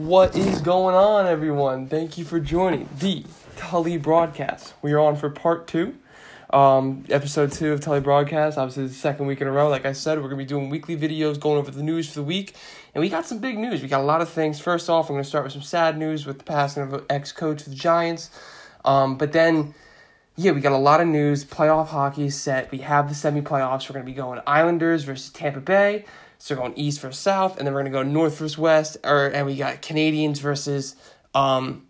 What is going on, everyone? Thank you for joining the Tully broadcast. We are on for part two, um, episode two of Tully broadcast. Obviously, the second week in a row. Like I said, we're gonna be doing weekly videos, going over the news for the week, and we got some big news. We got a lot of things. First off, I'm gonna start with some sad news with the passing of ex-coach of the Giants, um, but then. Yeah, we got a lot of news. Playoff hockey is set. We have the semi playoffs. We're going to be going Islanders versus Tampa Bay. So we're going east versus south, and then we're gonna go north versus west, or and we got Canadiens versus um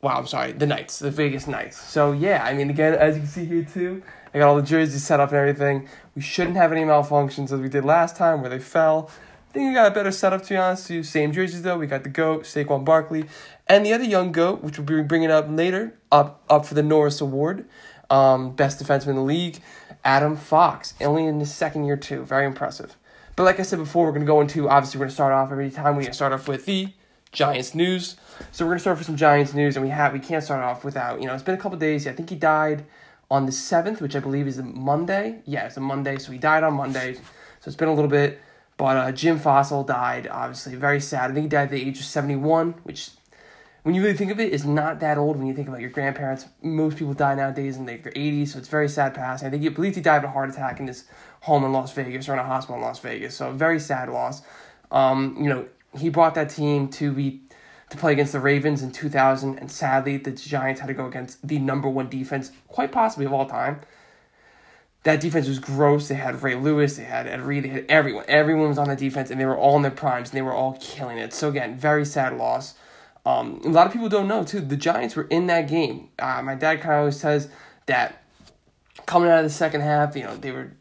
wow, I'm sorry, the Knights, the Vegas Knights. So yeah, I mean again, as you can see here too, I got all the jerseys set up and everything. We shouldn't have any malfunctions as we did last time where they fell. I think we got a better setup to be honest. To same jerseys though. We got the goat, Saquon Barkley, and the other young goat, which we'll be bringing up later, up up for the Norris Award, um, best defenseman in the league, Adam Fox, only in his second year too. Very impressive. But like I said before, we're going to go into obviously we're going to start off every time we start off with the Giants news. So we're going to start with some Giants news, and we have we can't start off without you know it's been a couple days. I think he died on the seventh, which I believe is a Monday. Yeah, it's a Monday, so he died on Monday. So it's been a little bit. But uh, Jim Fassel died, obviously very sad. I think he died at the age of seventy one, which when you really think of it, is not that old when you think about your grandparents. Most people die nowadays in their 80s, so it's very sad passing. I think he believes he died of a heart attack in his home in Las Vegas or in a hospital in Las Vegas. So very sad loss. Um, you know, he brought that team to be to play against the Ravens in 2000, and sadly, the Giants had to go against the number one defense, quite possibly of all time. That defense was gross. They had Ray Lewis, they had Ed Reed, they had everyone. Everyone was on the defense, and they were all in their primes, and they were all killing it. So again, very sad loss. Um, a lot of people don't know too. The Giants were in that game. Uh, my dad kind of always says that coming out of the second half, you know, they were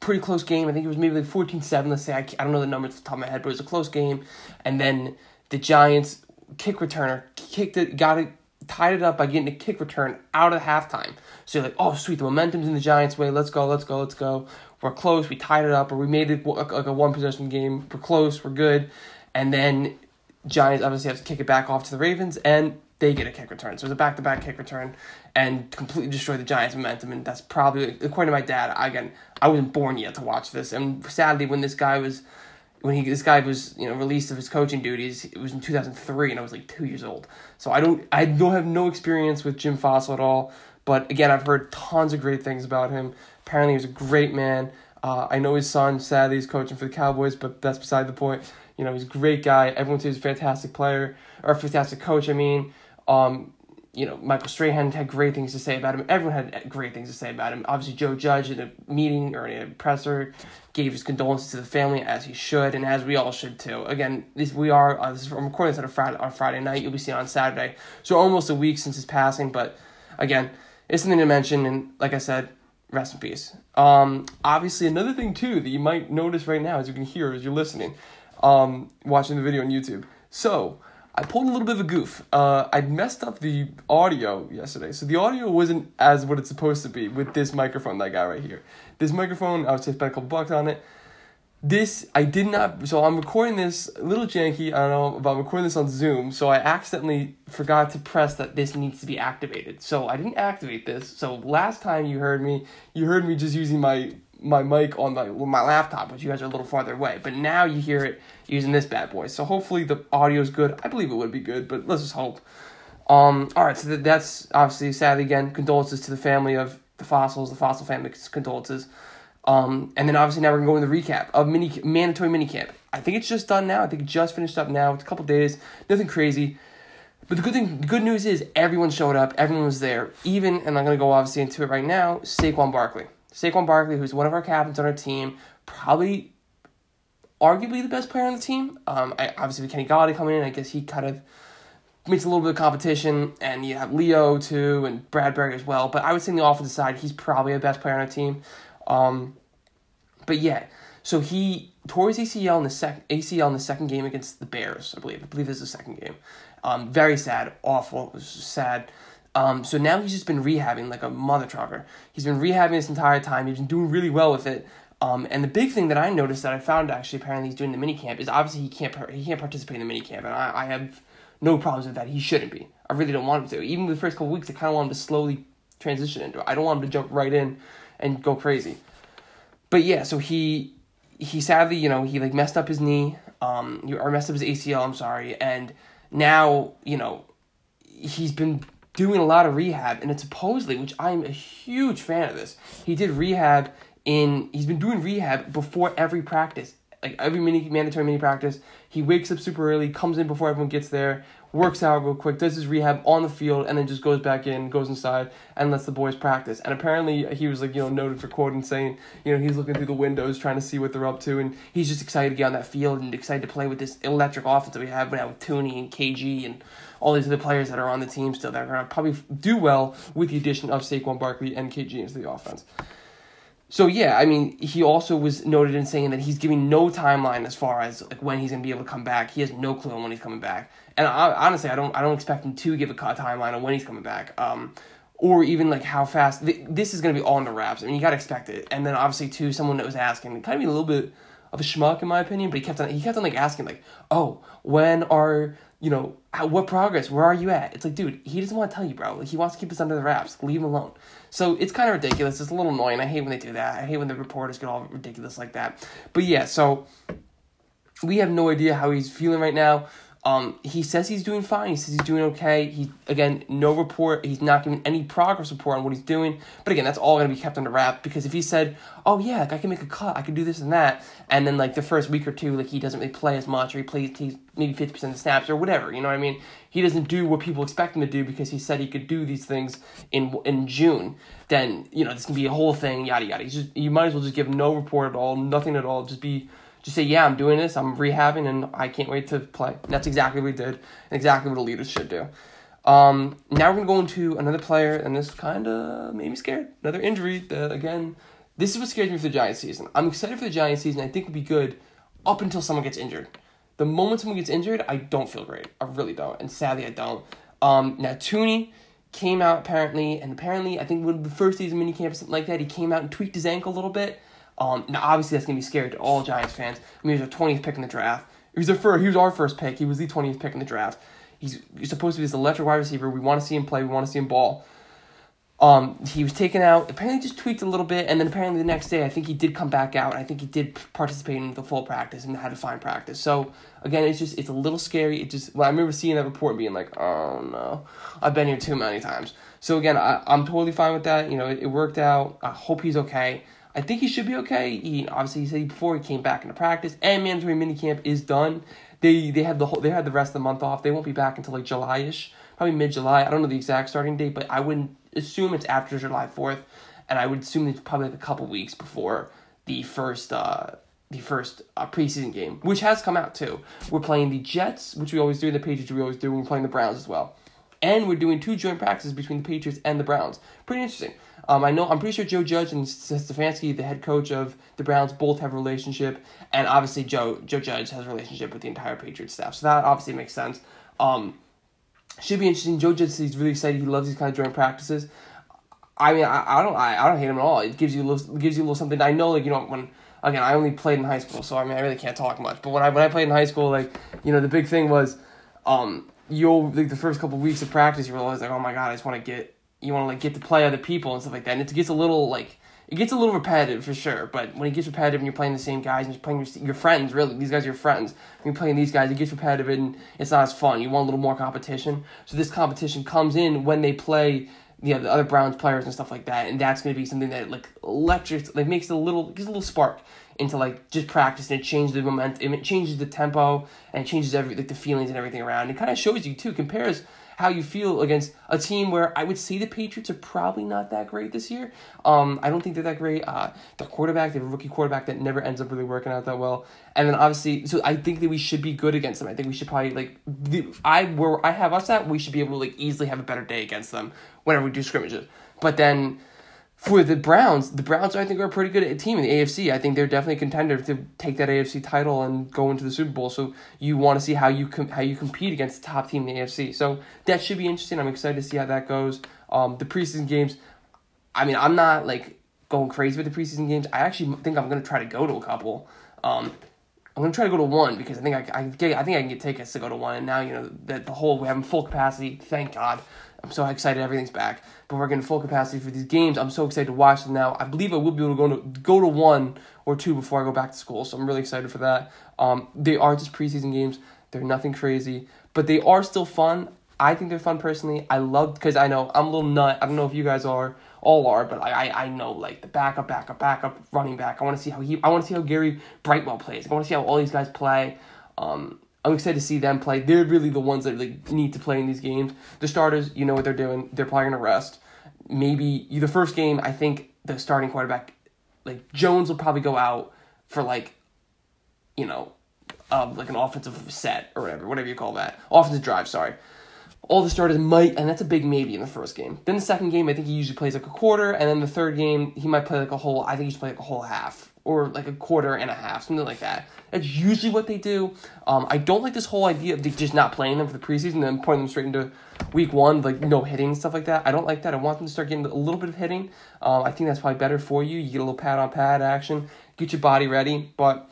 pretty close game. I think it was maybe like 14-7, let's say. I, I don't know the numbers off the top of my head, but it was a close game. And then the Giants kick returner kicked it, got it, tied it up by getting a kick return out of halftime. So you're like, oh sweet, the momentum's in the Giants' way. Let's go, let's go, let's go. We're close. We tied it up, or we made it like a one possession game. We're close. We're good. And then Giants obviously have to kick it back off to the Ravens, and they get a kick return. So it was a back to back kick return and completely destroy the Giants' momentum. And that's probably, according to my dad, again, I wasn't born yet to watch this. And sadly, when this guy was, when he this guy was you know released of his coaching duties, it was in two thousand three, and I was like two years old. So I don't, I don't have no experience with Jim Fassel at all. But again, I've heard tons of great things about him. Apparently, he was a great man. Uh, I know his son, sadly, is coaching for the Cowboys, but that's beside the point. You know, he's a great guy. Everyone says he's a fantastic player, or a fantastic coach, I mean. Um, you know, Michael Strahan had great things to say about him. Everyone had great things to say about him. Obviously, Joe Judge in a meeting or in a presser gave his condolences to the family as he should, and as we all should too. Again, this we are. Uh, this is, I'm recording this on a Friday on Friday night. You'll be seeing on Saturday, so almost a week since his passing. But again, it's something to mention, and like I said, rest in peace. Um, obviously, another thing too that you might notice right now, as you can hear as you're listening, um, watching the video on YouTube. So I pulled a little bit of a goof. Uh, I messed up the audio yesterday, so the audio wasn't as what it's supposed to be with this microphone that I got right here. This microphone, I was spent a couple bucks on it. This I did not. So I'm recording this a little janky. I don't know, but I'm recording this on Zoom. So I accidentally forgot to press that this needs to be activated. So I didn't activate this. So last time you heard me, you heard me just using my my mic on my my laptop, which you guys are a little farther away. But now you hear it using this bad boy. So hopefully the audio is good. I believe it would be good, but let's just hope. Um, all right, so that's obviously sadly again condolences to the family of the Fassels, the Fassel family condolences. Um, and then obviously now we're gonna go in the recap of mini mandatory mini camp. I think it's just done now. I think it just finished up now. It's a couple days, nothing crazy. But the good thing, the good news is everyone showed up. Everyone was there. Even, and I'm gonna go obviously into it right now. Saquon Barkley. Saquon Barkley, who's one of our captains on our team, probably arguably the best player on the team. Um, I, obviously with Kenny Golladay coming in, I guess he kind of makes a little bit of competition, and you have Leo too, and Bradberry as well. But I would say on the offensive side, he's probably the best player on our team. Um, but yeah, so he tore his ACL in the sec- ACL in the second game against the Bears, I believe. I believe this is the second game. Um, very sad, awful. Sad. Um, so now he's just been rehabbing like a mother trucker. He's been rehabbing this entire time. He's been doing really well with it. Um, and the big thing that I noticed that I found actually apparently he's doing the mini camp is obviously he can't he can't participate in the mini camp, and I, I have no problems with that. He shouldn't be. I really don't want him to. Even the first couple weeks, I kind of want him to slowly transition into it. I don't want him to jump right in and go crazy. But yeah, so he he sadly you know he like messed up his knee um, or messed up his ACL. I'm sorry, and now you know he's been doing a lot of rehab, and it's supposedly, which I'm a huge fan of this. He did rehab in. He's been doing rehab before every practice, like every mini mandatory mini practice. He wakes up super early, comes in before everyone gets there, works out real quick, does his rehab on the field, and then just goes back in, goes inside, and lets the boys practice. And apparently, he was like you know noted for quoting saying, you know, he's looking through the windows trying to see what they're up to, and he's just excited to get on that field and excited to play with this electric offense that we have now with Toney and KG and all these other players that are on the team still that are going to probably do well with the addition of Saquon Barkley and KG into the offense. So yeah, I mean, he also was noted in saying that he's giving no timeline as far as like when he's gonna be able to come back. He has no clue on when he's coming back, and I, honestly, I don't, I don't expect him to give a timeline on when he's coming back, um, or even like how fast. Th- this is gonna be all in the wraps. I mean, you gotta expect it. And then obviously too, someone that was asking, kind of be a little bit of a schmuck in my opinion, but he kept on, he kept on like asking like, oh, when are you know, how, what progress? Where are you at? It's like, dude, he doesn't want to tell you, bro. Like, he wants to keep this under the wraps. Leave him alone. So it's kind of ridiculous. It's a little annoying. I hate when they do that. I hate when the reporters get all ridiculous like that. But yeah, so we have no idea how he's feeling right now. Um, he says he's doing fine. He says he's doing okay. He again, no report. He's not giving any progress report on what he's doing. But again, that's all going to be kept under wrap because if he said, "Oh yeah, like I can make a cut, I can do this and that," and then like the first week or two, like he doesn't really play as much, or he plays he's maybe fifty percent of snaps or whatever. You know what I mean? He doesn't do what people expect him to do because he said he could do these things in in June. Then you know this can be a whole thing. Yada yada. He's just you might as well just give no report at all, nothing at all. Just be just say, yeah, I'm doing this, I'm rehabbing, and I can't wait to play. And that's exactly what we did, and exactly what a leader should do. Um, now we're to go into another player, and this kind of made me scared. Another injury that, again, this is what scares me for the Giants season. I'm excited for the Giants season. I think will be good up until someone gets injured. The moment someone gets injured, I don't feel great. I really don't, and sadly, I don't. Um, now, Toney came out apparently, and apparently, I think when the first season mini camp or something like that, he came out and tweaked his ankle a little bit. Um, now obviously that's gonna be scary to all Giants fans. I mean, he was our twentieth pick in the draft. He was first. He was our first pick. He was the twentieth pick in the draft. He's, he's supposed to be this electric wide receiver. We want to see him play. We want to see him ball. Um, he was taken out. Apparently, just tweaked a little bit, and then apparently the next day, I think he did come back out. I think he did participate in the full practice and had a fine practice. So again, it's just it's a little scary. It just well, I remember seeing that report being like, oh no, I've been here too many times. So again, I, I'm totally fine with that. You know, it, it worked out. I hope he's okay. I think he should be okay. He obviously he said before he came back into practice and mandatory minicamp is done. They they had the whole they had the rest of the month off. They won't be back until like July ish, probably mid July. I don't know the exact starting date, but I wouldn't assume it's after July fourth, and I would assume it's probably a couple weeks before the first uh the first uh, preseason game, which has come out too. We're playing the Jets, which we always do, the Patriots we always do. We're playing the Browns as well, and we're doing two joint practices between the Patriots and the Browns. Pretty interesting. Um, I know I'm pretty sure Joe Judge and Stefanski, the head coach of the Browns, both have a relationship, and obviously Joe Joe Judge has a relationship with the entire Patriots staff. So that obviously makes sense. Um, should be interesting. Joe Judge he's really excited. He loves these kind of joint practices. I mean, I, I don't I, I don't hate him at all. It gives you a little, gives you a little something. I know, like you know, when again, I only played in high school, so I mean, I really can't talk much. But when I when I played in high school, like you know, the big thing was, um, you'll like the first couple weeks of practice, you realize like, oh my god, I just want to get you want to like get to play other people and stuff like that. And it gets a little like it gets a little repetitive for sure. But when it gets repetitive and you're playing the same guys and you're playing your, your friends, really, these guys are your friends. When you're playing these guys, it gets repetitive and it's not as fun. You want a little more competition. So this competition comes in when they play you know, the other Browns players and stuff like that, and that's going to be something that like electric, like makes a little, gives a little spark into like just practice, and it changes the momentum, it changes the tempo, and it changes every like the feelings and everything around. It kind of shows you too, compares how you feel against a team where I would say the Patriots are probably not that great this year. Um, I don't think they're that great. Uh, their quarterback, they have a rookie quarterback that never ends up really working out that well. And then obviously, so I think that we should be good against them. I think we should probably like the, I where I have us at, we should be able to like easily have a better day against them whenever we do scrimmages. But then for the Browns, the Browns I think are a pretty good team in the AFC. I think they're definitely a contender to take that AFC title and go into the Super Bowl. So you want to see how you com- how you compete against the top team in the AFC. So that should be interesting. I'm excited to see how that goes. Um, the preseason games, I mean, I'm not like going crazy with the preseason games. I actually think I'm gonna try to go to a couple. Um, I'm gonna try to go to one because I think I, I, get, I think I can get tickets to go to one. And now you know that the whole we have full capacity. Thank God. I'm so excited everything's back. But we're getting full capacity for these games. I'm so excited to watch them now. I believe I will be able to go to go to one or two before I go back to school. So I'm really excited for that. Um, they are just preseason games. They're nothing crazy, but they are still fun. I think they're fun personally. I love because I know I'm a little nut. I don't know if you guys are all are, but I, I, I know like the backup, backup, backup, running back. I want to see how he. I want to see how Gary Brightwell plays. I want to see how all these guys play. Um, I'm excited to see them play. They're really the ones that like need to play in these games. The starters, you know what they're doing. They're probably gonna rest. Maybe the first game, I think the starting quarterback, like Jones, will probably go out for like, you know, um, like an offensive set or whatever, whatever you call that, offensive drive. Sorry all the starters might, and that's a big maybe in the first game. Then the second game, I think he usually plays like a quarter, and then the third game, he might play like a whole. I think he should play like a whole half or like a quarter and a half, something like that. That's usually what they do. Um, I don't like this whole idea of just not playing them for the preseason and then putting them straight into week one, like no hitting and stuff like that. I don't like that. I want them to start getting a little bit of hitting. Um, I think that's probably better for you. You get a little pad on pad action, get your body ready, but.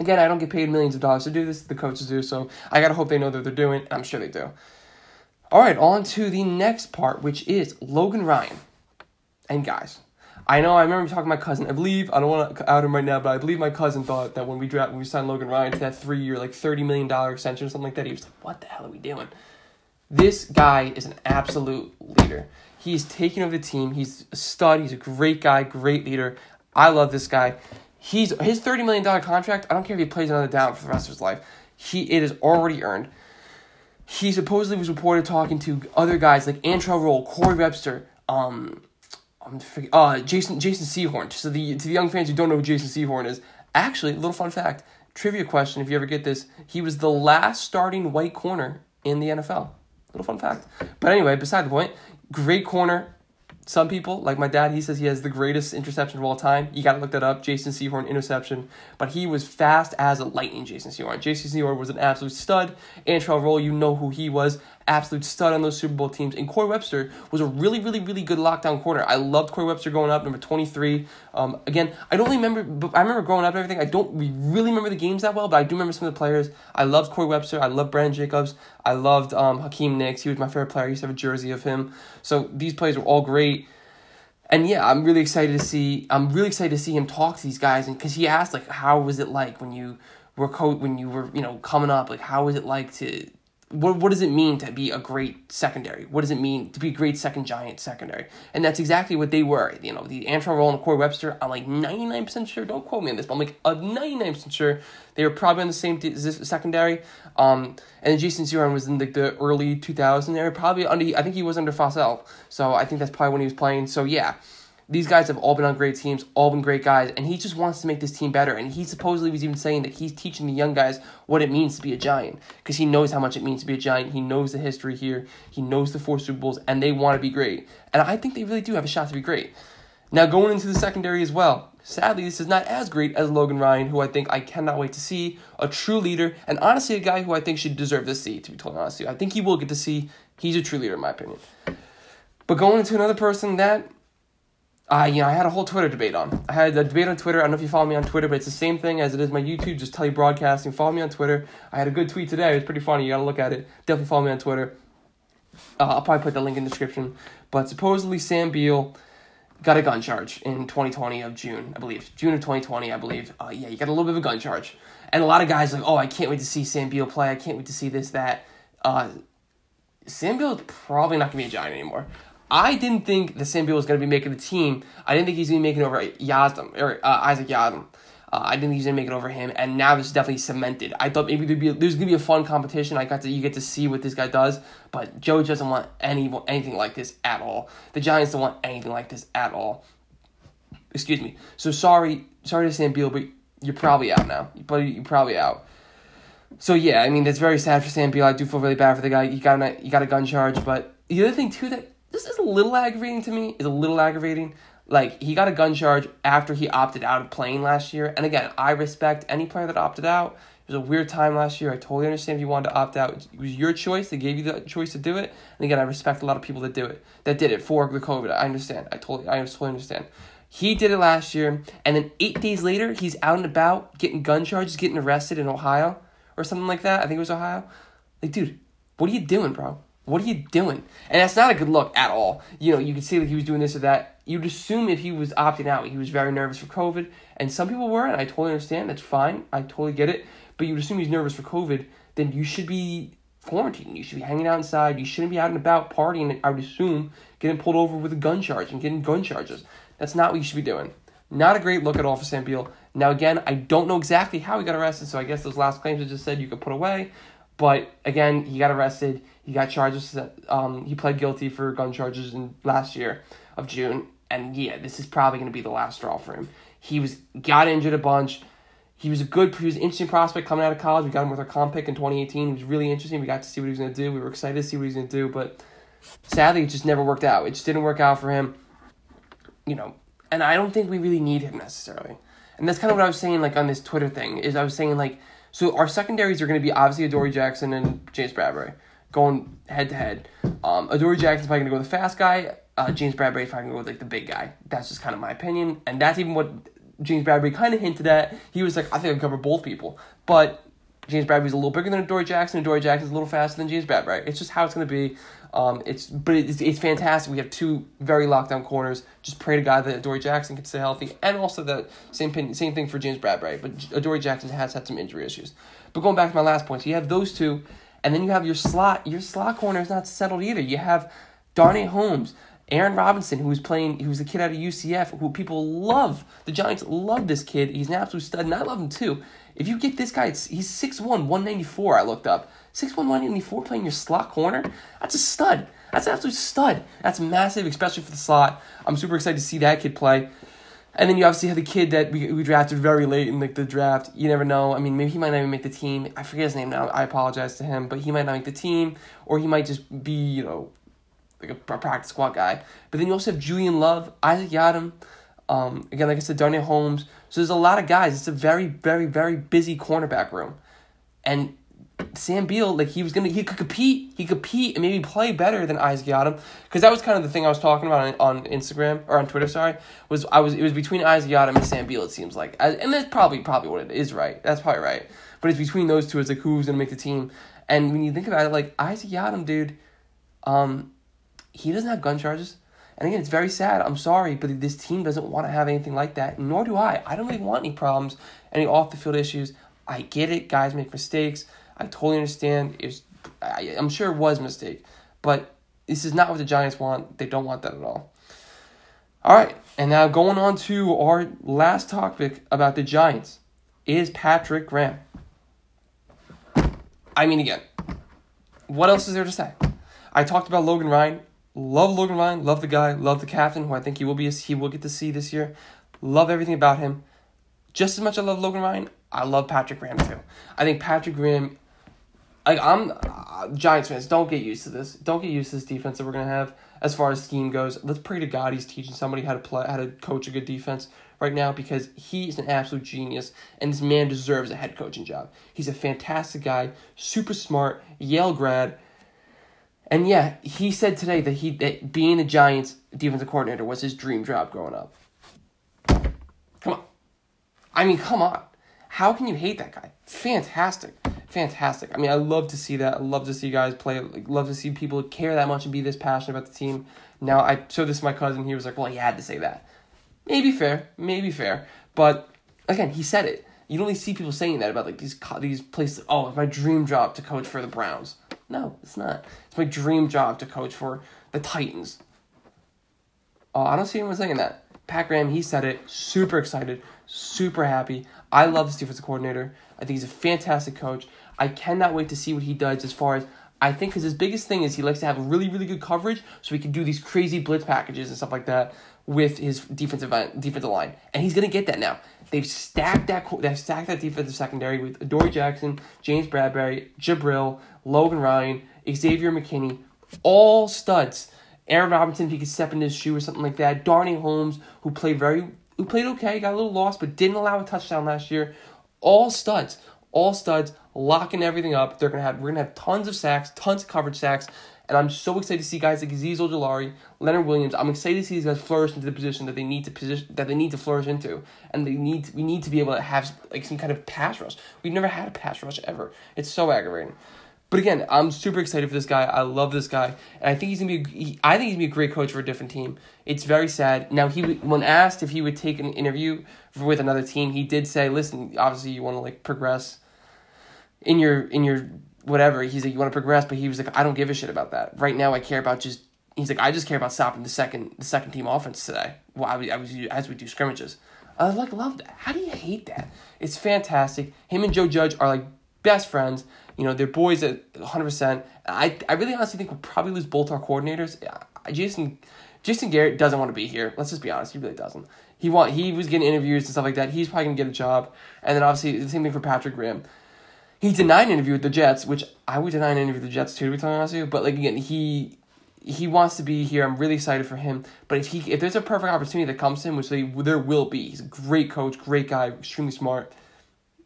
Again, I don't get paid millions of dollars to do this. The coaches do, so I gotta hope they know that they're doing. I'm sure they do. All right, on to the next part, which is Logan Ryan. And guys, I know I remember talking to my cousin. I believe I don't want to out him right now, but I believe my cousin thought that when we draft when we signed Logan Ryan to that three year like thirty million dollar extension or something like that, he was like, "What the hell are we doing?" This guy is an absolute leader. He's taking over the team. He's a stud. He's a great guy, great leader. I love this guy. He's his thirty million dollar contract. I don't care if he plays another down for the rest of his life. He it is already earned he supposedly was reported talking to other guys like Antrel Rolle, Corey Webster, um, I'm uh, Jason Jason Sehorn. So the to the young fans who don't know who Jason Sehorn is, actually, a little fun fact, trivia question if you ever get this, he was the last starting white corner in the NFL. Little fun fact. But anyway, beside the point, great corner, some people, like my dad, he says he has the greatest interception of all time. You got to look that up. Jason Sehorn interception. But he was fast as a lightning, Jason Sehorn. Jason Sehorn was an absolute stud. Antrel Rolle, you know who he was. Absolute stud on those Super Bowl teams. And Corey Webster was a really, really, really good lockdown corner. I loved Corey Webster growing up, number 23. Um, again, I don't remember, but I remember growing up and everything. I don't really remember the games that well, but I do remember some of the players. I loved Corey Webster. I loved Brandon Jacobs. I loved um, Hakeem Nicks. He was my favorite player. I used to have a jersey of him. So these players were all great and yeah, I'm really excited to see. I'm really excited to see him talk to these guys, and because he asked like, how was it like when you were co- when you were you know coming up? Like, how was it like to what what does it mean to be a great secondary? What does it mean to be a great second giant secondary? And that's exactly what they were. You know, the Antrel Rolle and Corey Webster. I'm like 99 percent sure. Don't quote me on this, but I'm like a 99 percent sure they were probably on the same secondary. Um, and Jason Sehorn was in the, the early 2000s era, probably under. I think he was under Fassel, so I think that's probably when he was playing. So yeah these guys have all been on great teams, all been great guys, and he just wants to make this team better. And he supposedly was even saying that he's teaching the young guys what it means to be a giant because he knows how much it means to be a giant. He knows the history here, he knows the four Super Bowls, and they want to be great. And I think they really do have a shot to be great. Now, going into the secondary as well, sadly, this is not as great as Logan Ryan, who I think I cannot wait to see. A true leader, and honestly, a guy who I think should deserve this seat, to be totally honest with you. I think he will get to see. He's a true leader, in my opinion. But going into another person that I, you know, I had a whole Twitter debate on. I had a debate on Twitter. I don't know if you follow me on Twitter, but it's the same thing as it is my YouTube. Just Tully Broadcasting. Follow me on Twitter. I had a good tweet today. It was pretty funny. You gotta look at it. Definitely follow me on Twitter. Uh, I'll probably put the link in the description. But supposedly Sam Beal got a gun charge in 2020 of June, I believe. June of 2020, I believe. Uh, yeah, you got a little bit of a gun charge. And a lot of guys like, oh, I can't wait to see Sam Beal play. I can't wait to see this, that. Uh, Sam Beal probably not going to be a Giant anymore. I didn't think the Beal was going to be making the team. I didn't think he's going to be making it over Yiadom, or uh, Isaac Yiadom. Uh, I didn't think he's gonna make it over him, and now this is definitely cemented. I thought maybe there'd be there's gonna be a fun competition. I got to you get to see what this guy does, but Joe doesn't want any anything like this at all. The Giants don't want anything like this at all. Excuse me. So sorry, sorry to Sam Beal, but you're probably out now. But you're probably out. So yeah, I mean it's very sad for Sam Beal. I do feel really bad for the guy. He got a, he got a gun charge, but the other thing too that this is a little aggravating to me. Is a little aggravating. Like he got a gun charge after he opted out of playing last year. And again, I respect any player that opted out. It was a weird time last year. I totally understand if you wanted to opt out. It was your choice. They gave you the choice to do it. And again, I respect a lot of people that do it, that did it for the COVID. I understand. I totally, I totally understand. He did it last year, and then eight days later, he's out and about getting gun charges, getting arrested in Ohio or something like that. I think it was Ohio. Like, dude, what are you doing, bro? What are you doing? And that's not a good look at all. You know, you could see that he was doing this or that. You'd assume if he was opting out, he was very nervous for COVID. And some people were, and I totally understand. That's fine. I totally get it. But you'd assume he's nervous for COVID, then you should be quarantined. You should be hanging out inside. You shouldn't be out and about partying, I would assume, getting pulled over with a gun charge and getting gun charges. That's not what you should be doing. Not a great look at all for Sam. Now, again, I don't know exactly how he got arrested, so I guess those last claims I just said you could put away. But again, he got arrested. He got charges. Um, he pled guilty for gun charges in last year of June. And yeah, this is probably going to be the last straw for him. He was got injured a bunch. He was a good, he was an interesting prospect coming out of college. We got him with our comp pick in 2018. He was really interesting. We got to see what he was going to do. We were excited to see what he was going to do, but sadly, it just never worked out. It just didn't work out for him. You know, and I don't think we really need him necessarily. And that's kind of what I was saying, like on this Twitter thing, is I was saying like so our secondaries are going to be obviously Adoree Jackson and James Bradberry going head to head. Um, Adoree Jackson's probably going to go with the fast guy. Uh, James Bradberry probably going to go with like the big guy. That's just kind of my opinion, and that's even what James Bradberry kind of hinted at. He was like, I think I can cover both people, but James Bradberry's a little bigger than Adoree Jackson. And Adoree Jackson's a little faster than James Bradberry. It's just how it's going to be. Um, it's but it's, it's fantastic. We have two very lockdown corners. Just pray to God that Adoree Jackson can stay healthy, and also the same same thing for James Bradberry. But Adoree Jackson has had some injury issues. But going back to my last point, so you have those two, and then you have your slot. Your slot corner is not settled either. You have Darnay Holmes, Aaron Robinson, who was playing, who was a kid out of UCF, who people love. The Giants love this kid. He's an absolute stud, and I love him too. If you get this guy, he's 6'1", 194, I looked up. 6'1", 194 playing your slot corner? That's a stud. That's an absolute stud. That's massive, especially for the slot. I'm super excited to see that kid play. And then you obviously have the kid that we, we drafted very late in like the draft. You never know. I mean, maybe he might not even make the team. I forget his name now. I apologize to him, but he might not make the team, or he might just be you know like a practice squad guy. But then you also have Julian Love, Isaac Yiadom. um, again like I said, Darnay Holmes. So there's a lot of guys. It's a very very very busy cornerback room, and Sam Beal, like he was gonna, he could compete, he could compete and maybe play better than Isaac Yiadom, because that was kind of the thing I was talking about on, on Instagram or on Twitter. Sorry, was I was it was between Isaac Yiadom and Sam Beal. It seems like, and that's probably probably what it is. Right, that's probably right. But it's between those two. It's like who's gonna make the team. And when you think about it, like Isaac Yiadom, dude, um, he doesn't have gun charges. And again, it's very sad. I'm sorry, but this team doesn't want to have anything like that. Nor do I. I don't really want any problems, any off the field issues. I get it. Guys make mistakes. I totally understand. It was, I, I'm sure it was a mistake, but this is not what the Giants want. They don't want that at all. All right, and now going on to our last topic about the Giants is Patrick Graham. I mean, again, what else is there to say? I talked about Logan Ryan. Love Logan Ryan. Love the guy. Love the captain, who I think he will be. He will get to see this year. Love everything about him. Just as much I love Logan Ryan, I love Patrick Graham too. I think Patrick Graham like I'm uh, Giants fans, don't get used to this. Don't get used to this defense that we're gonna have as far as scheme goes. Let's pray to God he's teaching somebody how to play, how to coach a good defense right now because he is an absolute genius and this man deserves a head coaching job. He's a fantastic guy, super smart, Yale grad. And yeah, he said today that he that being the Giants defensive coordinator was his dream job growing up. Come on. I mean, come on. How can you hate that guy? Fantastic fantastic. I mean, I love to see that. I love to see guys play. Like, love to see people care that much and be this passionate about the team. Now, I showed this to my cousin. He was like, "Well, he had to say that." Maybe fair, maybe fair, but again, he said it. You don't really see people saying that about like these these places. Oh, it's my dream job to coach for the Browns. No, it's not. It's my dream job to coach for the Titans. Oh, I don't see anyone saying that. Pat Graham, he said it. Super excited, super happy. I love this defensive coordinator. I think he's a fantastic coach. I cannot wait to see what he does as far as I think because his biggest thing is he likes to have really really good coverage, so he can do these crazy blitz packages and stuff like that with his defensive uh, defensive line, and he's gonna get that now. They've stacked that they've stacked that defensive secondary with Dory Jackson, James Bradberry, Jabrill, Logan Ryan, Xavier McKinney, all studs. Aaron Robinson, if he could step in his shoe or something like that. Darnay Holmes, who played very who played okay, got a little lost, but didn't allow a touchdown last year. All studs, all studs, locking everything up. They're gonna have we're gonna have tons of sacks, tons of coverage sacks, And I'm so excited to see guys like Azeez Ojulari, Leonard Williams. I'm excited to see these guys flourish into the position that they need to position that they need to flourish into, and they need to, we need to be able to have like some kind of pass rush. We've never had a pass rush ever. It's so aggravating. But again, I'm super excited for this guy. I love this guy, and I think he's gonna be. He, I think he's gonna be a great coach for a different team. It's very sad. Now he when asked if he would take an interview with another team, he did say, "Listen, obviously you want to like progress in your in your whatever." He's like, "You want to progress," but he was like, "I don't give a shit about that. Right now, I care about just." He's like, "I just care about stopping the second the second team offense today. Well, I I was as we do scrimmages." I like, love that. How do you hate that? It's fantastic. Him and Joe Judge are like best friends. You know, they're boys at 100%. I, I really honestly think we'll probably lose both our coordinators. Jason Jason Garrett doesn't want to be here. Let's just be honest. He really doesn't. He want he was getting interviews and stuff like that. He's probably gonna get a job. And then obviously the same thing for Patrick Graham. He denied an interview with the Jets, which I would deny an interview with the Jets too. To be totally honest with you, but like again, he he wants to be here. I'm really excited for him. But if he if there's a perfect opportunity that comes to him, which they, there will be, he's a great coach, great guy, extremely smart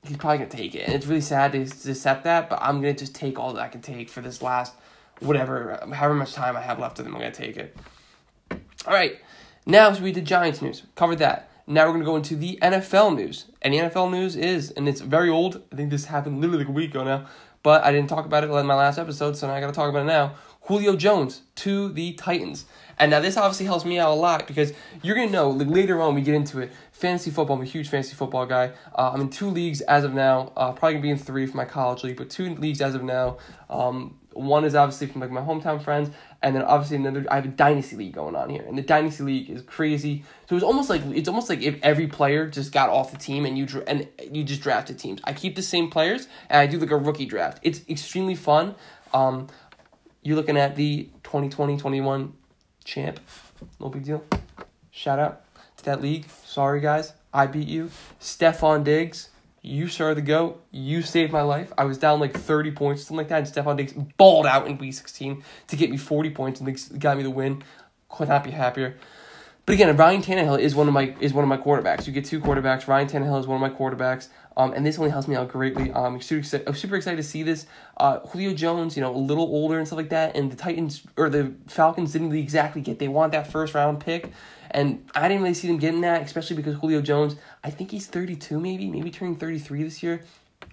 he's probably gonna take it. And it's really sad to, to accept that, but I'm gonna just take all that I can take for this last whatever, however much time I have left of them. I'm gonna take it. All right, now so we did Giants news, covered that. Now we're gonna go into the NFL news, and the NFL news is, and it's very old. I think this happened literally like a week ago now, but I didn't talk about it in my last episode, so now I gotta talk about it now. Julio Jones to the Titans. And now this obviously helps me out a lot because you're gonna know like, later on we get into it. Fantasy football, I'm a huge fantasy football guy. Uh, I'm in two leagues as of now. Uh, probably gonna be in three for my college league, but two leagues as of now. Um, one is obviously from like my hometown friends, and then obviously another. I have a dynasty league going on here, and the dynasty league is crazy. So it's almost like it's almost like if every player just got off the team and you and you just drafted teams. I keep the same players and I do like a rookie draft. It's extremely fun. Um, you're looking at the 2020-21 champ. No big deal. Shout out that league. Sorry, guys. I beat you. Stefon Diggs, you sir the GOAT. You saved my life. I was down like 30 points, something like that, and Stefon Diggs balled out in week 16 to get me 40 points and got me the win. Could not be happier. But again, Ryan Tannehill is one of my is one of my quarterbacks. You get two quarterbacks. Ryan Tannehill is one of my quarterbacks. Um, and this only helps me out greatly. Um, I'm super excited, I'm super excited to see this. Uh, Julio Jones, you know, a little older and stuff like that, and the Titans or the Falcons didn't really exactly get. They want that first round pick, and I didn't really see them getting that, especially because Julio Jones, I think he's 32, maybe, maybe turning 33 this year.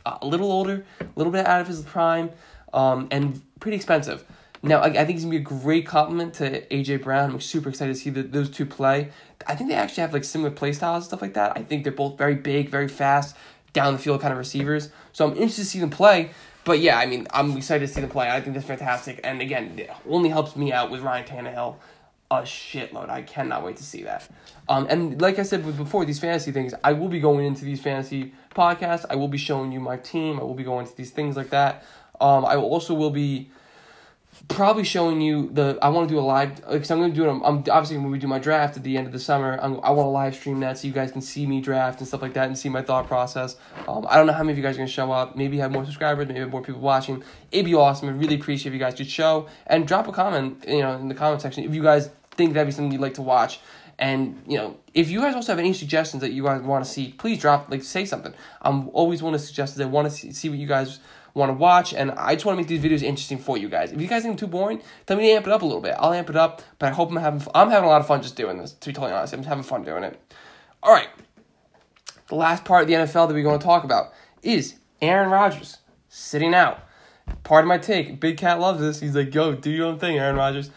Uh, a little older, a little bit out of his prime, um, and pretty expensive. Now, I, I think he's gonna be a great compliment to AJ Brown. I'm super excited to see the, those two play. I think they actually have like similar play styles and stuff like that. I think they're both very big, very fast, down the field kind of receivers. So I'm interested to see them play. But yeah, I mean, I'm excited to see them play. I think that's fantastic. And again, it only helps me out with Ryan Tannehill a shitload. I cannot wait to see that. Um, and like I said before, these fantasy things, I will be going into these fantasy podcasts. I will be showing you my team. I will be going to these things like that. Um, I also will be probably showing you the. I want to do a live because I'm going to do it. I'm, obviously when we do my draft at the end of the summer. I'm, i want to live stream that so you guys can see me draft and stuff like that and see my thought process. Um, I don't know how many of you guys are going to show up. Maybe have more subscribers. Maybe have more people watching. It'd be awesome. I really appreciate if you guys could show and drop a comment. You know, in the comment section if you guys think that'd be something you'd like to watch. And you know, if you guys also have any suggestions that you guys want to see, please drop like say something. I'm always want to suggest. that I want to see, see what you guys want to watch, and I just want to make these videos interesting for you guys. If you guys think I'm too boring, tell me to amp it up a little bit. I'll amp it up, but I hope I'm having I'm having a lot of fun just doing this. To be totally honest, I'm having fun doing it. All right, the last part of the NFL that we're going to talk about is Aaron Rodgers sitting out. Part of my take. Big Cat loves this. He's like, "Go, do your own thing, Aaron Rodgers."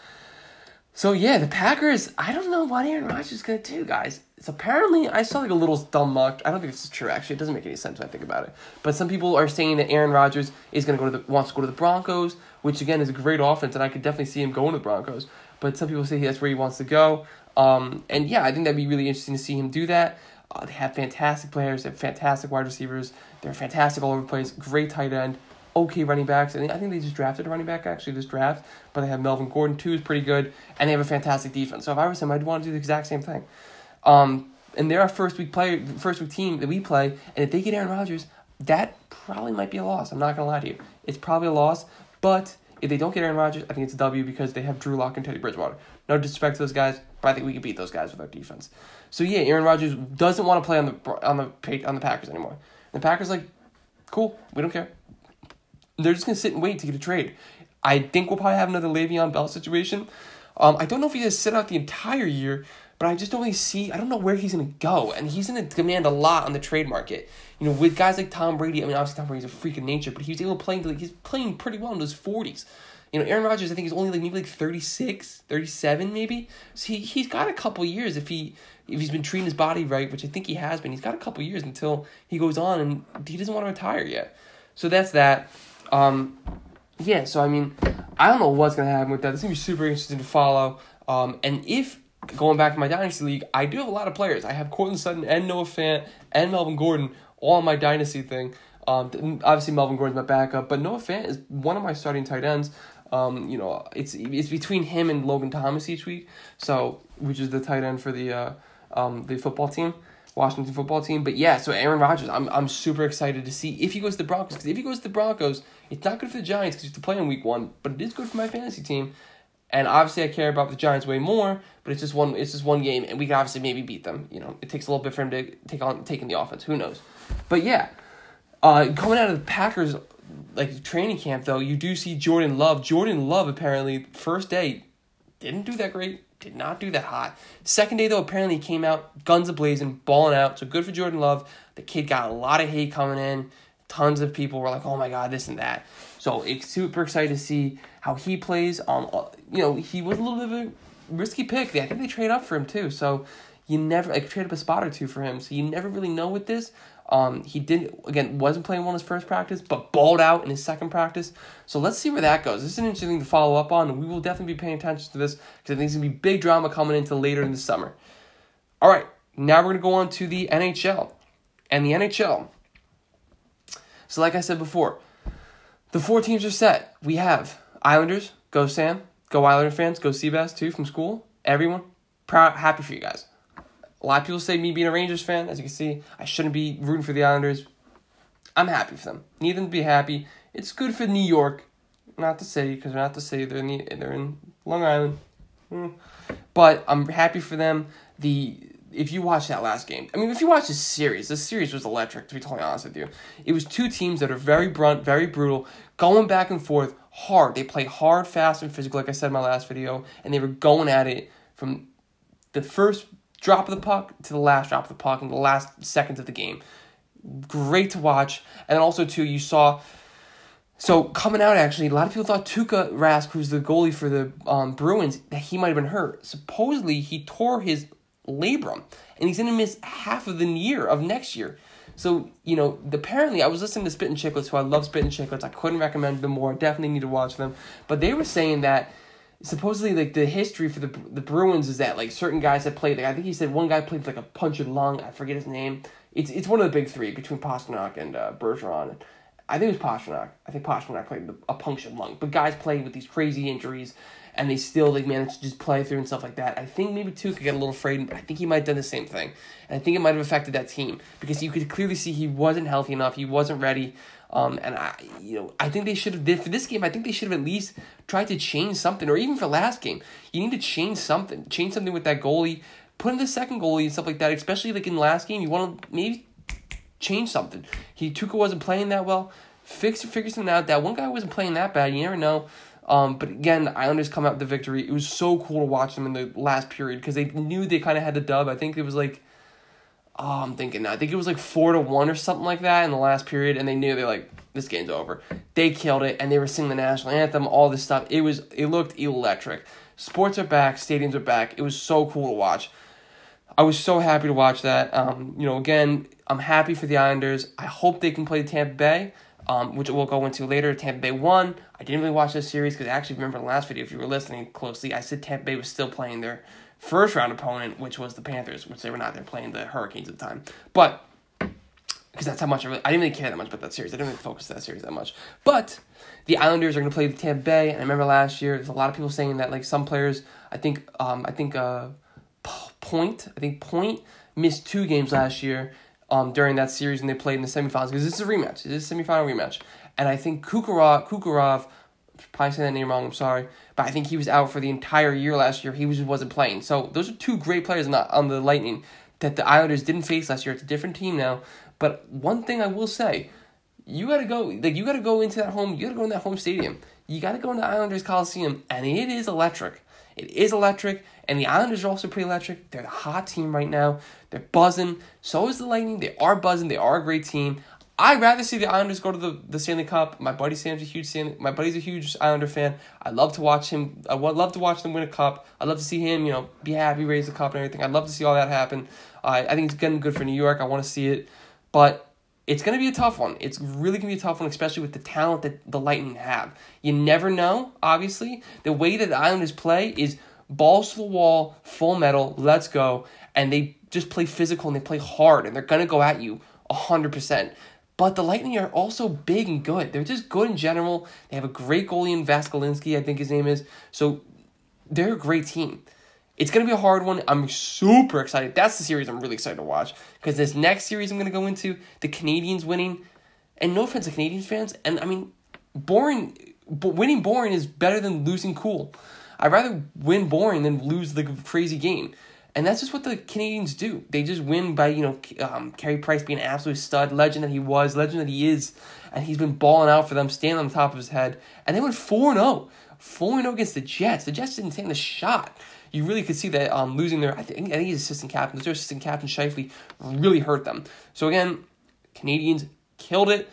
So yeah, the Packers. I don't know what Aaron Rodgers is gonna do, guys. It's apparently I saw like a little dumb mock. I don't think this is true. Actually, it doesn't make any sense when I think about it. But some people are saying that Aaron Rodgers is gonna go to the wants to go to the Broncos, which again is a great offense, and I could definitely see him going to the Broncos. But some people say that's where he wants to go. Um, and yeah, I think that'd be really interesting to see him do that. Uh, they have fantastic players. They have fantastic wide receivers. They're fantastic all over the place. Great tight end okay running backs. And I think they just drafted a running back actually this draft, but they have Melvin Gordon too is pretty good, and they have a fantastic defense. So if I was him, I'd want to do the exact same thing. Um, and they're our first week player, first week team that we play, and if they get Aaron Rodgers, that probably might be a loss. I'm not gonna lie to you, it's probably a loss. But if they don't get Aaron Rodgers, I think it's a W because they have Drew Lock and Teddy Bridgewater. No disrespect to those guys, but I think we can beat those guys with our defense. So yeah, Aaron Rodgers doesn't want to play on the on the on the Packers anymore. The Packers like, cool, we don't care they're just gonna sit and wait to get a trade. I think we'll probably have another Le'Veon Bell situation. Um, I don't know if he's to sit out the entire year, but I just don't really see. I don't know where he's going to go, and he's going to demand a lot on the trade market. You know, with guys like Tom Brady. I mean, obviously Tom Brady's a freak of nature, but he was able to play. Like, he's playing pretty well in his forties. You know, Aaron Rodgers, I think, he's only like maybe like 36, 37 maybe. So he, he's got a couple years if he if he's been treating his body right, which I think he has been. He's got a couple years until he goes on and he doesn't want to retire yet. So that's that. Um, yeah, so I mean, I don't know what's going to happen with that. It's going to be super interesting to follow. Um, and if going back to my dynasty league, I do have a lot of players. I have Courtland Sutton and Noah Fant and Melvin Gordon all on my dynasty thing. Um, obviously Melvin Gordon's my backup, but Noah Fant is one of my starting tight ends. Um, you know, it's it's between him and Logan Thomas each week. So, which is the tight end for the uh, um, the football team, Washington football team. But yeah, so Aaron Rodgers, I'm I'm super excited to see if he goes to the Broncos. Because if he goes to the Broncos, it's not good for the Giants because you have to play in week one, but it is good for my fantasy team. And obviously, I care about the Giants way more. But it's just one. It's just one game, and we can obviously maybe beat them. You know, it takes a little bit for him to take on taking the offense. Who knows? But yeah, uh, coming out of the Packers like training camp though, you do see Jordan Love. Jordan Love apparently first day didn't do that great, did not do that hot. Second day though, apparently he came out guns a blazing, balling out. So good for Jordan Love. The kid got a lot of hate coming in. Tons of people were like, "Oh my god, this and that." So it's super excited to see how he plays. Um, uh, you know, he was a little bit of a risky pick. I think they trade up for him too. So you never like trade up a spot or two for him. So you never really know with this. Um, he didn't again wasn't playing well in his first practice, but balled out in his second practice. So let's see where that goes. This is an interesting thing to follow up on, we will definitely be paying attention to this because I think it's gonna be big drama coming into later in the summer. All right, now we're gonna go on to the NHL, and the NHL. So, like I said before, the four teams are set. We have Islanders, go Sam, go Islander fans, go Seabass too from school. Everyone, proud, happy for you guys. A lot of people say me being a Rangers fan, as you can see, I shouldn't be rooting for the Islanders. I'm happy for them. Need them to be happy. It's good for New York, not the city, because they're not the city. They're in the, they're in Long Island. Mm. But I'm happy for them. The if you watch that last game, I mean, if you watch this series, this series was electric. To be totally honest with you, it was two teams that are very brunt, very brutal, going back and forth, hard. They play hard, fast, and physical, like I said in my last video, and they were going at it from the first drop of the puck to the last drop of the puck in the last seconds of the game. Great to watch. And also, too, you saw. So coming out, actually, a lot of people thought Tuukka Rask, who's the goalie for the um, Bruins, that he might have been hurt. Supposedly, he tore his labrum, and he's going to miss half of the year of next year. So you know, apparently, I was listening to Spittin' Chicklets, who I love Spittin' Chicklets. I couldn't recommend them more. Definitely need to watch them. But they were saying that supposedly like the history for the the Bruins is that like certain guys have played like I think he said one guy played like a punch and lung I forget his name it's it's one of the big three between Pastrnak and uh, Bergeron I think it was Pastrnak I think Pastrnak played a punctured lung but guys play with these crazy injuries and they still like managed to just play through and stuff like that I think maybe could get a little afraid but I think he might have done the same thing and I think it might have affected that team because you could clearly see he wasn't healthy enough he wasn't ready um, and I, you know, I think they should have did for this game. I think they should have at least tried to change something, or even for last game, you need to change something, change something with that goalie, put in the second goalie and stuff like that. Especially like in last game, you want to maybe change something. He Tuukka wasn't playing that well. Fix figure something out. That one guy wasn't playing that bad. You never know. Um, but again, the Islanders come out with the victory. It was so cool to watch them in the last period because they knew they kind of had the dub. I think it was like oh, I'm thinking, I think it was like four to one or something like that in the last period, and they knew they were like this game's over. They killed it, and they were singing the national anthem, all this stuff. It was, it looked electric. Sports are back, stadiums are back. It was so cool to watch. I was so happy to watch that. Um, you know, again, I'm happy for the Islanders. I hope they can play Tampa Bay, um, which we'll go into later. Tampa Bay won. I didn't really watch this series because I actually remember the last video, if you were listening closely, I said Tampa Bay was still playing their first round opponent, which was the Panthers, which they were not. They're playing the Hurricanes at the time. But because that's how much I, really, I didn't really care that much about that series. I didn't really focus that series that much. But the Islanders are going to play the Tampa Bay, and I remember last year there's a lot of people saying that like some players, I think, um, I think uh, Point, I think Point missed two games last year. Um, during that series when they played in the semifinals because this is a rematch. This is a semifinal rematch, and I think Kucherov, Kucherov probably saying that name wrong. I'm sorry, but I think he was out for the entire year last year. He was wasn't playing. So those are two great players on the, on the Lightning that the Islanders didn't face last year. It's a different team now. But one thing I will say, you got to go like you got to go into that home. You got to go in that home stadium. You got to go into the Islanders Coliseum, and it is electric. It is electric, and the Islanders are also pretty electric. They're the hot team right now. They're buzzing. So is the Lightning. They are buzzing. They are a great team. I'd rather see the Islanders go to the, the Stanley Cup. My buddy Sam's a huge Stanley. My buddy's a huge Islander fan. I love to watch him. I would love to watch them win a cup. I'd love to see him, you know, be happy, raise the cup and everything. I'd love to see all that happen. Uh, I think it's getting good for New York. I want to see it, but it's going to be a tough one. It's really going to be a tough one, especially with the talent that the Lightning have. You never know. Obviously, the way that the Islanders play is balls to the wall, full metal. Let's go, and they just play physical and they play hard, and they're going to go at you hundred percent. But the Lightning are also big and good. They're just good in general. They have a great goalie in Vaskalinsky, I think his name is. So they're a great team. It's going to be a hard one. I'm super excited. That's the series I'm really excited to watch. Because this next series I'm going to go into, the Canadiens winning. And no offense to Canadiens fans. And I mean, boring, but winning boring is better than losing cool. I'd rather win boring than lose the crazy game. And that's just what the Canadiens do. They just win by, you know, um, Carey Price being an absolute stud, legend that he was, legend that he is. And he's been balling out for them, standing on the top of his head. And they went 4 0. 4 0 against the Jets. The Jets didn't stand a shot. You really could see that um, losing their, I think, I think he's assistant captain, their assistant captain, Scheifele, really hurt them. So again, Canadiens killed it.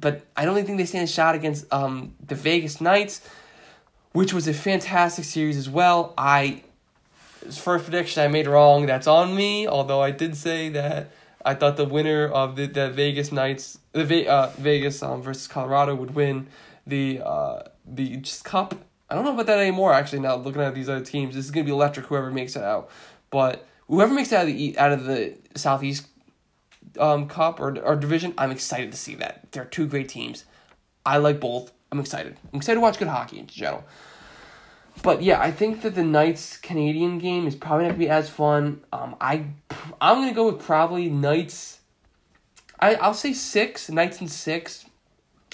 But I don't think they stand a shot against um, the Vegas Knights, which was a fantastic series as well. I first prediction I made wrong. That's on me. Although I did say that I thought the winner of the, the Vegas Knights, the Ve- uh, Vegas um, versus Colorado would win the uh, the just cup. I don't know about that anymore. Actually, now looking at these other teams, this is gonna be electric. Whoever makes it out, but whoever makes it out of the out of the Southeast um, Cup or or division, I'm excited to see that. They're two great teams. I like both. I'm excited. I'm excited to watch good hockey in general. But yeah, I think that the Knights Canadian game is probably not gonna be as fun. Um, I I'm gonna go with probably Knights. I I'll say six Knights and six.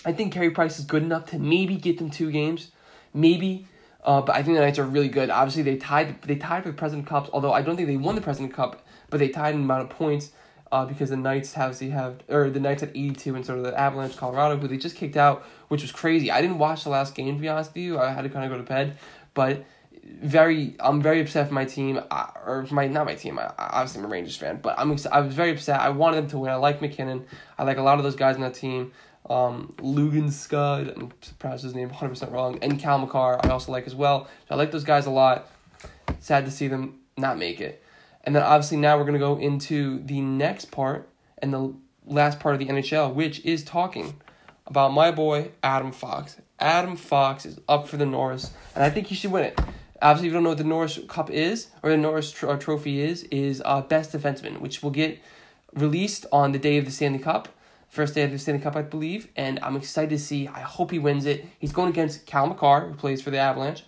I think Carey Price is good enough to maybe get them two games, maybe. Uh, but I think the Knights are really good. Obviously, they tied they tied for the President Cups. Although I don't think they won the President Cup, but they tied in amount of points. Uh, because the Knights obviously have, or the Knights had 82 and sort of the Avalanche, Colorado, who they just kicked out, which was crazy. I didn't watch the last game, to be honest with you. I had to kind of go to bed. But very, I'm very upset for my team, uh, or my not my team. I, obviously, I'm a Rangers fan, but I'm I was very upset. I wanted them to win. I like MacKinnon. I like a lot of those guys on that team. Um, Lugan Scud, I'm surprised his name 100% wrong, and Cale Makar, I also like as well. So I like those guys a lot. Sad to see them not make it. And then obviously now we're going to go into the next part and the last part of the NHL, which is talking about my boy Adam Fox. Adam Fox is up for the Norris, and I think he should win it. Obviously, if you don't know what the Norris Cup is, or the Norris tr- uh, Trophy is, is uh, Best Defenseman, which will get released on the day of the Stanley Cup, first day of the Stanley Cup, I believe, and I'm excited to see. I hope he wins it. He's going against Cal Makar, who plays for the Avalanche.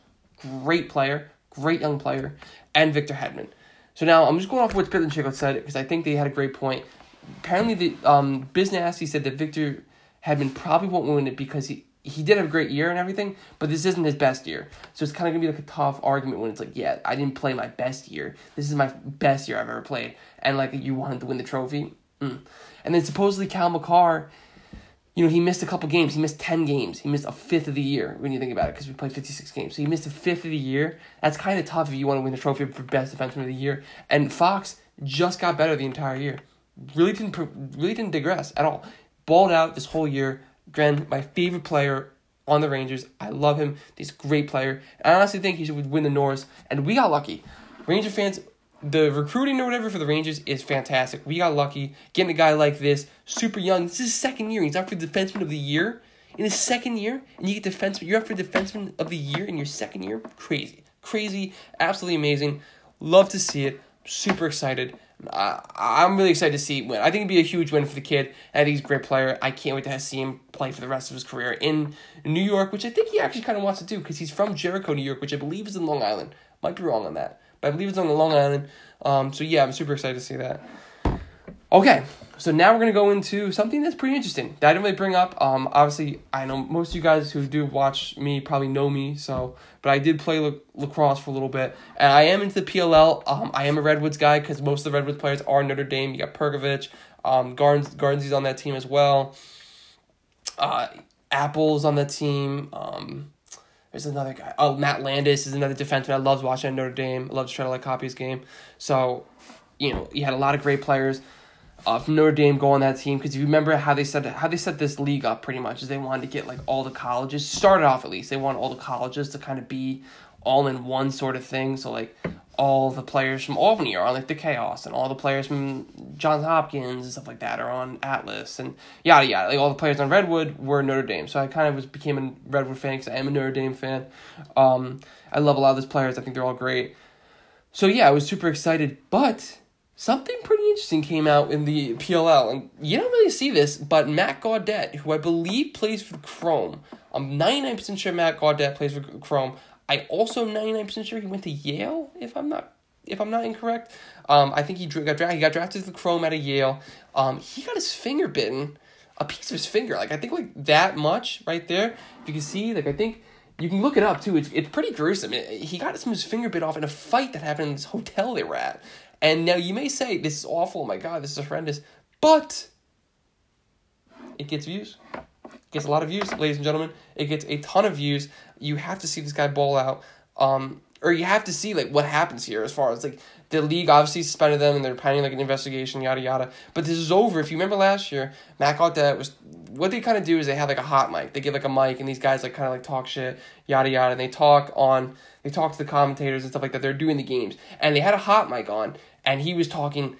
Great player, great young player, and Victor Hedman. So now I'm just going off what Chico said because I think they had a great point. Apparently, the um, Nasty said that Victor Hedman probably won't win it because he, he did have a great year and everything, but this isn't his best year. So it's kind of gonna be like a tough argument when it's like, yeah, I didn't play my best year. This is my best year I've ever played, and like you wanted to win the trophy. Mm. And then supposedly Cal Makar, you know, he missed a couple games. He missed ten games. He missed a fifth of the year when you think about it, because we played fifty six games. So he missed a fifth of the year. That's kind of tough if you want to win the trophy for best defenseman of the year. And Fox just got better the entire year. Really didn't really didn't digress at all. Balled out this whole year Gren, my favorite player on the Rangers. I love him. He's a great player. I honestly think he should win the Norris. And we got lucky. Ranger fans, the recruiting or whatever for the Rangers is fantastic. We got lucky getting a guy like this, super young. This is his second year. He's up for defenseman of the year in his second year, and you get defenseman. You're up for defenseman of the year in your second year. Crazy, crazy, absolutely amazing. Love to see it. Super excited. Uh, I'm really excited to see win. I think it'd be a huge win for the kid. I he's a great player. I can't wait to see him play for the rest of his career in New York, which I think he actually kind of wants to do because he's from Jericho, New York, which I believe is in Long Island. Might be wrong on that, but I believe it's on the Long Island. Um, so yeah, I'm super excited to see that. Okay, so now we're gonna go into something that's pretty interesting that I didn't really bring up. Um, obviously, I know most of you guys who do watch me probably know me, so but I did play lacrosse for a little bit, and I am into the PLL. Um, I am a Redwoods guy because most of the Redwoods players are Notre Dame. You got Perkovic, um, Gardens on that team as well. Uh, Epple's on that team. Um, There's another guy. Oh, Matt Landis is another defenseman. I love watching Notre Dame. I love to try to like copy his game. So, you know, you had a lot of great players uh, from Notre Dame go on that team because you remember how they set how they set this league up pretty much is they wanted to get like all the colleges started off at least they want all the colleges to kind of be all in one sort of thing. So like all the players from Albany are on like the Chaos, and all the players from Johns Hopkins and stuff like that are on Atlas, and yada yada. Like all the players on Redwood were Notre Dame, so I kind of was became a Redwood fan because I am a Notre Dame fan. Um, I love a lot of those players. I think they're all great. So yeah, I was super excited, but something pretty interesting came out in the PLL, and you don't really see this, but Matt Gaudet, who I believe plays for Chrome, I'm 99% sure Matt Gaudet plays for Chrome. I also 99% sure he went to Yale, if I'm not if I'm not incorrect. Um, I think he got drafted. He got drafted to the Chrome out of Yale. Um, he got his finger bitten, a piece of his finger. Like I think like that much right there. If you can see, like I think you can look it up too. It's it's pretty gruesome. he got some of his finger bit off in a fight that happened in this hotel they were at. And now you may say this is awful. Oh my God, this is horrendous. But it gets views. It gets a lot of views, ladies and gentlemen. It gets a ton of views. You have to see this guy ball out. Um, or you have to see like what happens here as far as like the league obviously suspended them and they're planning like an investigation, yada yada. But this is over. If you remember last year, Matt Gaudet was what they kind of do is they have like a hot mic. They give like a mic and these guys like kind of like talk shit, yada yada. And they talk on they talk to the commentators and stuff like that. They're doing the games and they had a hot mic on and he was talking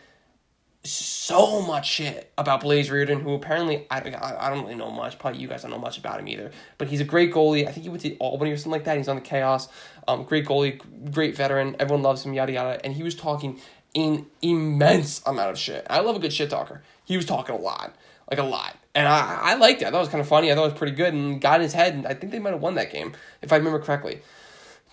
so much shit about Blaze Riorden, who apparently I, I, I don't really know much. Probably you guys don't know much about him either. But he's a great goalie. I think he went to Albany or something like that. He's on the Chaos. Um, great goalie, great veteran. Everyone loves him. Yada yada. And he was talking an immense amount of shit. I love a good shit talker. He was talking a lot, like a lot, and I I liked it. I thought it was kind of funny. I thought it was pretty good, and got in his head. And I think they might have won that game if I remember correctly.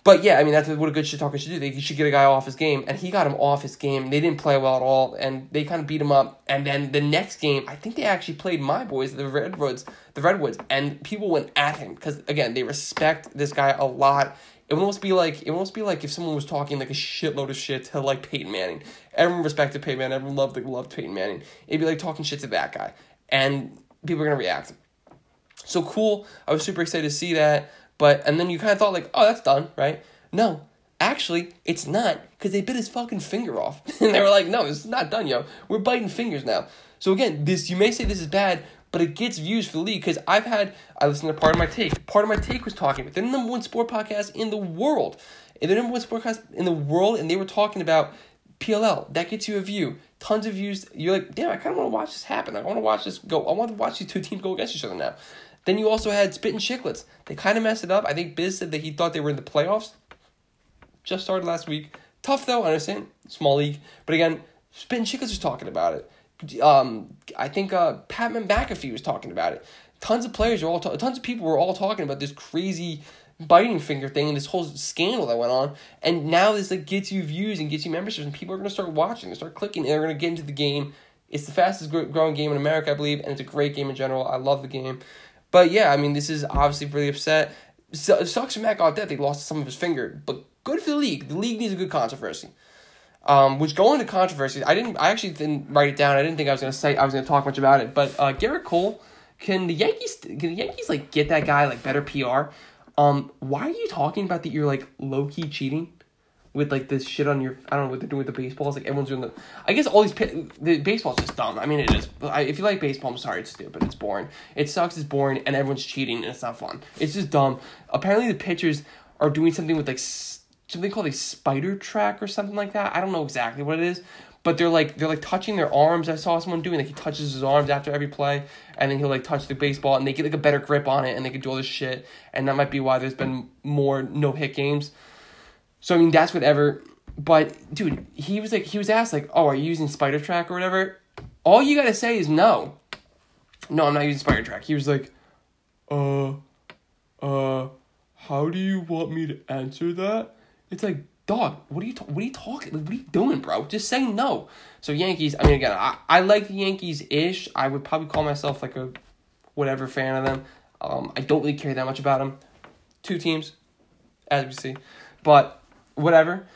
But yeah, I mean that's what a good shit talker should do. They should get a guy off his game, and he got him off his game. They didn't play well at all, and they kind of beat him up. And then the next game, I think they actually played my boys, the Redwoods, the Redwoods, and people went at him because again they respect this guy a lot. It would almost be like it would almost be like if someone was talking like a shitload of shit to like Peyton Manning. Everyone respected Peyton Manning. Everyone loved loved Peyton Manning. It'd be like talking shit to that guy, and people are gonna react. So cool. I was super excited to see that. But and then you kind of thought like, oh, that's done, right? No, actually, it's not because they bit his fucking finger off. and they were like, no, it's not done, yo. We're biting fingers now. So again, this you may say this is bad, but it gets views for the league because I've had I listened to Pardon My Take. Part of my take was talking about the number one sport podcast in the world, and the number one sport podcast in the world, and they were talking about PLL. That gets you a view, tons of views. You're like, damn, I kind of want to watch this happen. I want to watch this go. I want to watch these two teams go against each other now. Then you also had Spittin' Chiclets. They kind of messed it up. I think Biz said that he thought they were in the playoffs just started last week. Tough though, I understand. Small league. But again, Spittin' Chiclets was talking about it. Um, I think uh, Pat McAfee was talking about it. Tons of players are all, ta- tons of people were all talking about this crazy biting finger thing and this whole scandal that went on. And now this like gets you views and gets you memberships, and people are gonna start watching, they start clicking, and they're gonna get into the game. It's the fastest growing game in America, I believe, and it's a great game in general. I love the game. But yeah, I mean, this is obviously really upset. Sucks for Matt Gaudet. They lost some of his finger, but good for the league. The league needs a good controversy. Um, which going to controversy, I didn't. I actually didn't write it down. I didn't think I was gonna say. I was gonna talk much about it. But uh, Gerrit Cole, can the Yankees? Can the Yankees like get that guy like better PR? Um, why are you talking about that? You're like low key cheating with like this shit on your. I don't know what they're doing with the baseballs. Like everyone's doing the. I guess all these the baseball's just dumb. I mean, it is. I, if you like baseball, I'm sorry, it's stupid. It's boring. It sucks. It's boring, and everyone's cheating, and it's not fun. It's just dumb. Apparently, the pitchers are doing something with like something called a Spider Tack or something like that. I don't know exactly what it is, but they're like they're like touching their arms. I saw someone doing like he touches his arms after every play, and then he'll like touch the baseball, and they get like a better grip on it, and they can do all this shit, and that might be why there's been more no hit games. So I mean that's whatever. But dude, he was like he was asked like, oh, are you using Spider Tack or whatever? All you gotta say is no. No, I'm not using Spider Tack. He was like, uh, uh, how do you want me to answer that? It's like, dog, what are you, ta- what are you talking, like, what are you doing, bro? Just say no. So Yankees, I mean, again, I, I like the Yankees-ish. I would probably call myself, like, a whatever fan of them. Um, I don't really care that much about them. Two teams, as we see. But, whatever.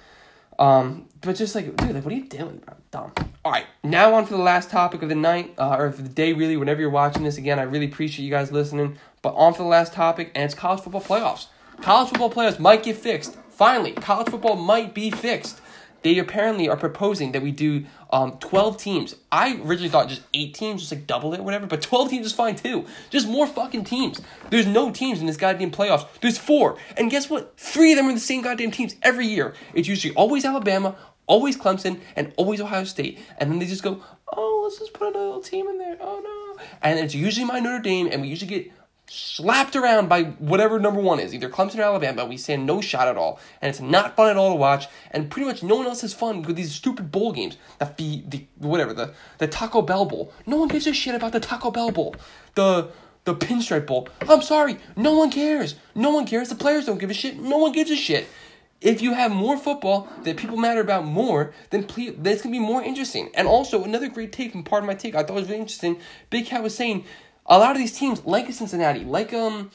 Um, but just like, dude, like, what are you doing, bro? Dumb. All right, now on to the last topic of the night, uh, or of the day, really, whenever you're watching this. Again, I really appreciate you guys listening. But on to the last topic, and it's college football playoffs. College football playoffs might get fixed. Finally, college football might be fixed. They apparently are proposing that we do um, 12 teams. I originally thought just 8 teams, just like double it, or whatever, but 12 teams is fine too. Just more fucking teams. There's no teams in this goddamn playoffs. There's four. And guess what? Three of them are the same goddamn teams every year. It's usually always Alabama, always Clemson, and always Ohio State. And then they just go, oh, let's just put another little team in there. Oh no. And it's usually my Notre Dame, and we usually get slapped around by whatever number one is, either Clemson or Alabama. We stand no shot at all, and it's not fun at all to watch. And pretty much no one else has fun with these stupid bowl games. The the, whatever the the Taco Bell Bowl. No one gives a shit about the Taco Bell Bowl. The the Pinstripe Bowl. I'm sorry, no one cares. No one cares. The players don't give a shit. No one gives a shit. If you have more football that people matter about more, then please, then it's gonna be more interesting. And also another great take from Pardon My Take I thought was really interesting. Big Cat was saying a lot of these teams, like Cincinnati, like um,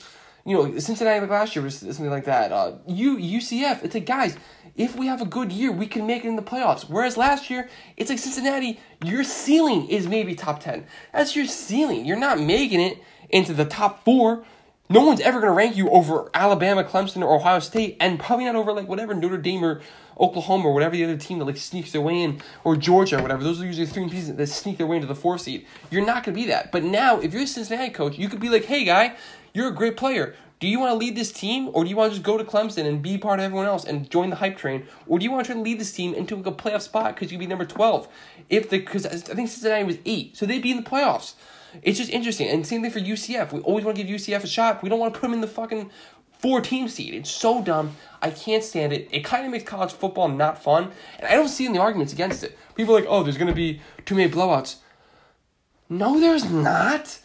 you know, Cincinnati last year was something like that. Uh, U UCF, it's like guys, if we have a good year, we can make it in the playoffs. Whereas last year, it's like Cincinnati, your ceiling is maybe top ten. That's your ceiling. You're not making it into the top four. No one's ever going to rank you over Alabama, Clemson, or Ohio State, and probably not over like whatever Notre Dame or Oklahoma or whatever the other team that like sneaks their way in, or Georgia or whatever. Those are usually three teams that sneak their way into the four seed. You're not going to be that. But now, if you're a Cincinnati coach, you could be like, hey, guy, you're a great player. Do you want to lead this team, or do you want to just go to Clemson and be part of everyone else and join the hype train, or do you want to try to lead this team into like a playoff spot because you'd be number twelve? If the because I think Cincinnati was eight, so they'd be in the playoffs. It's just interesting, and same thing for UCF. We always want to give UCF a shot. We don't want to put them in the fucking four team seed. It's so dumb. I can't stand it. It kind of makes college football not fun, and I don't see any arguments against it. People are like, oh, there's going to be too many blowouts. No, there's not.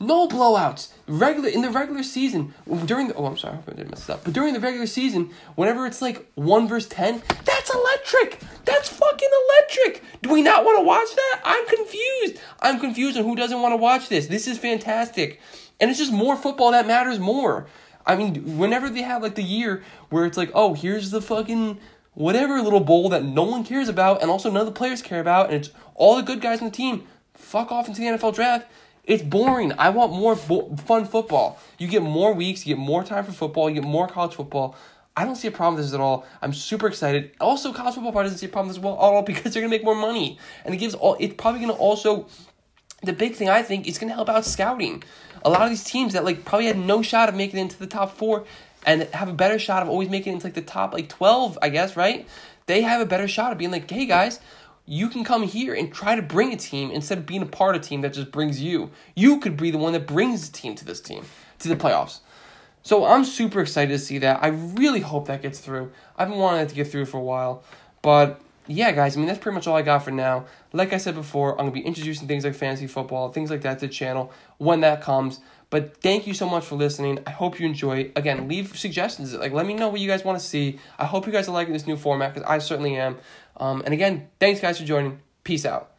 No blowouts. Regular in the regular season during the oh I'm sorry I didn't mess up. But during the regular season, whenever it's like one versus ten, that's electric. That's fucking electric. Do we not want to watch that? I'm confused. I'm confused on who doesn't want to watch this. This is fantastic, and it's just more football that matters more. I mean, whenever they have like the year where it's like, oh, here's the fucking whatever little bowl that no one cares about and also none of the players care about, and it's all the good guys on the team, fuck off into the NFL draft. It's boring. I want more bo- fun football. You get more weeks, you get more time for football, you get more college football. I don't see a problem with this at all. I'm super excited. Also, college football part doesn't see a problem as well at all because they're gonna make more money, and it gives all. It's probably gonna also. The big thing I think is gonna help out scouting a lot of these teams that like probably had no shot of making it into the top four and have a better shot of always making it into like the top like 12 i guess right they have a better shot of being like hey guys you can come here and try to bring a team instead of being a part of a team that just brings you. You could be the one that brings the team to this team to the playoffs. So i'm super excited to see that. I really hope that gets through. I've been wanting it to get through for a while. But yeah, guys, I mean, that's pretty much all I got for now. Like I said before, I'm going to be introducing things like fantasy football, things like that to the channel when that comes. But thank you so much for listening. I hope you enjoy. Again, leave suggestions. Like, let me know what you guys want to see. I hope you guys are liking this new format because I certainly am. Um, and again, thanks, guys, for joining. Peace out.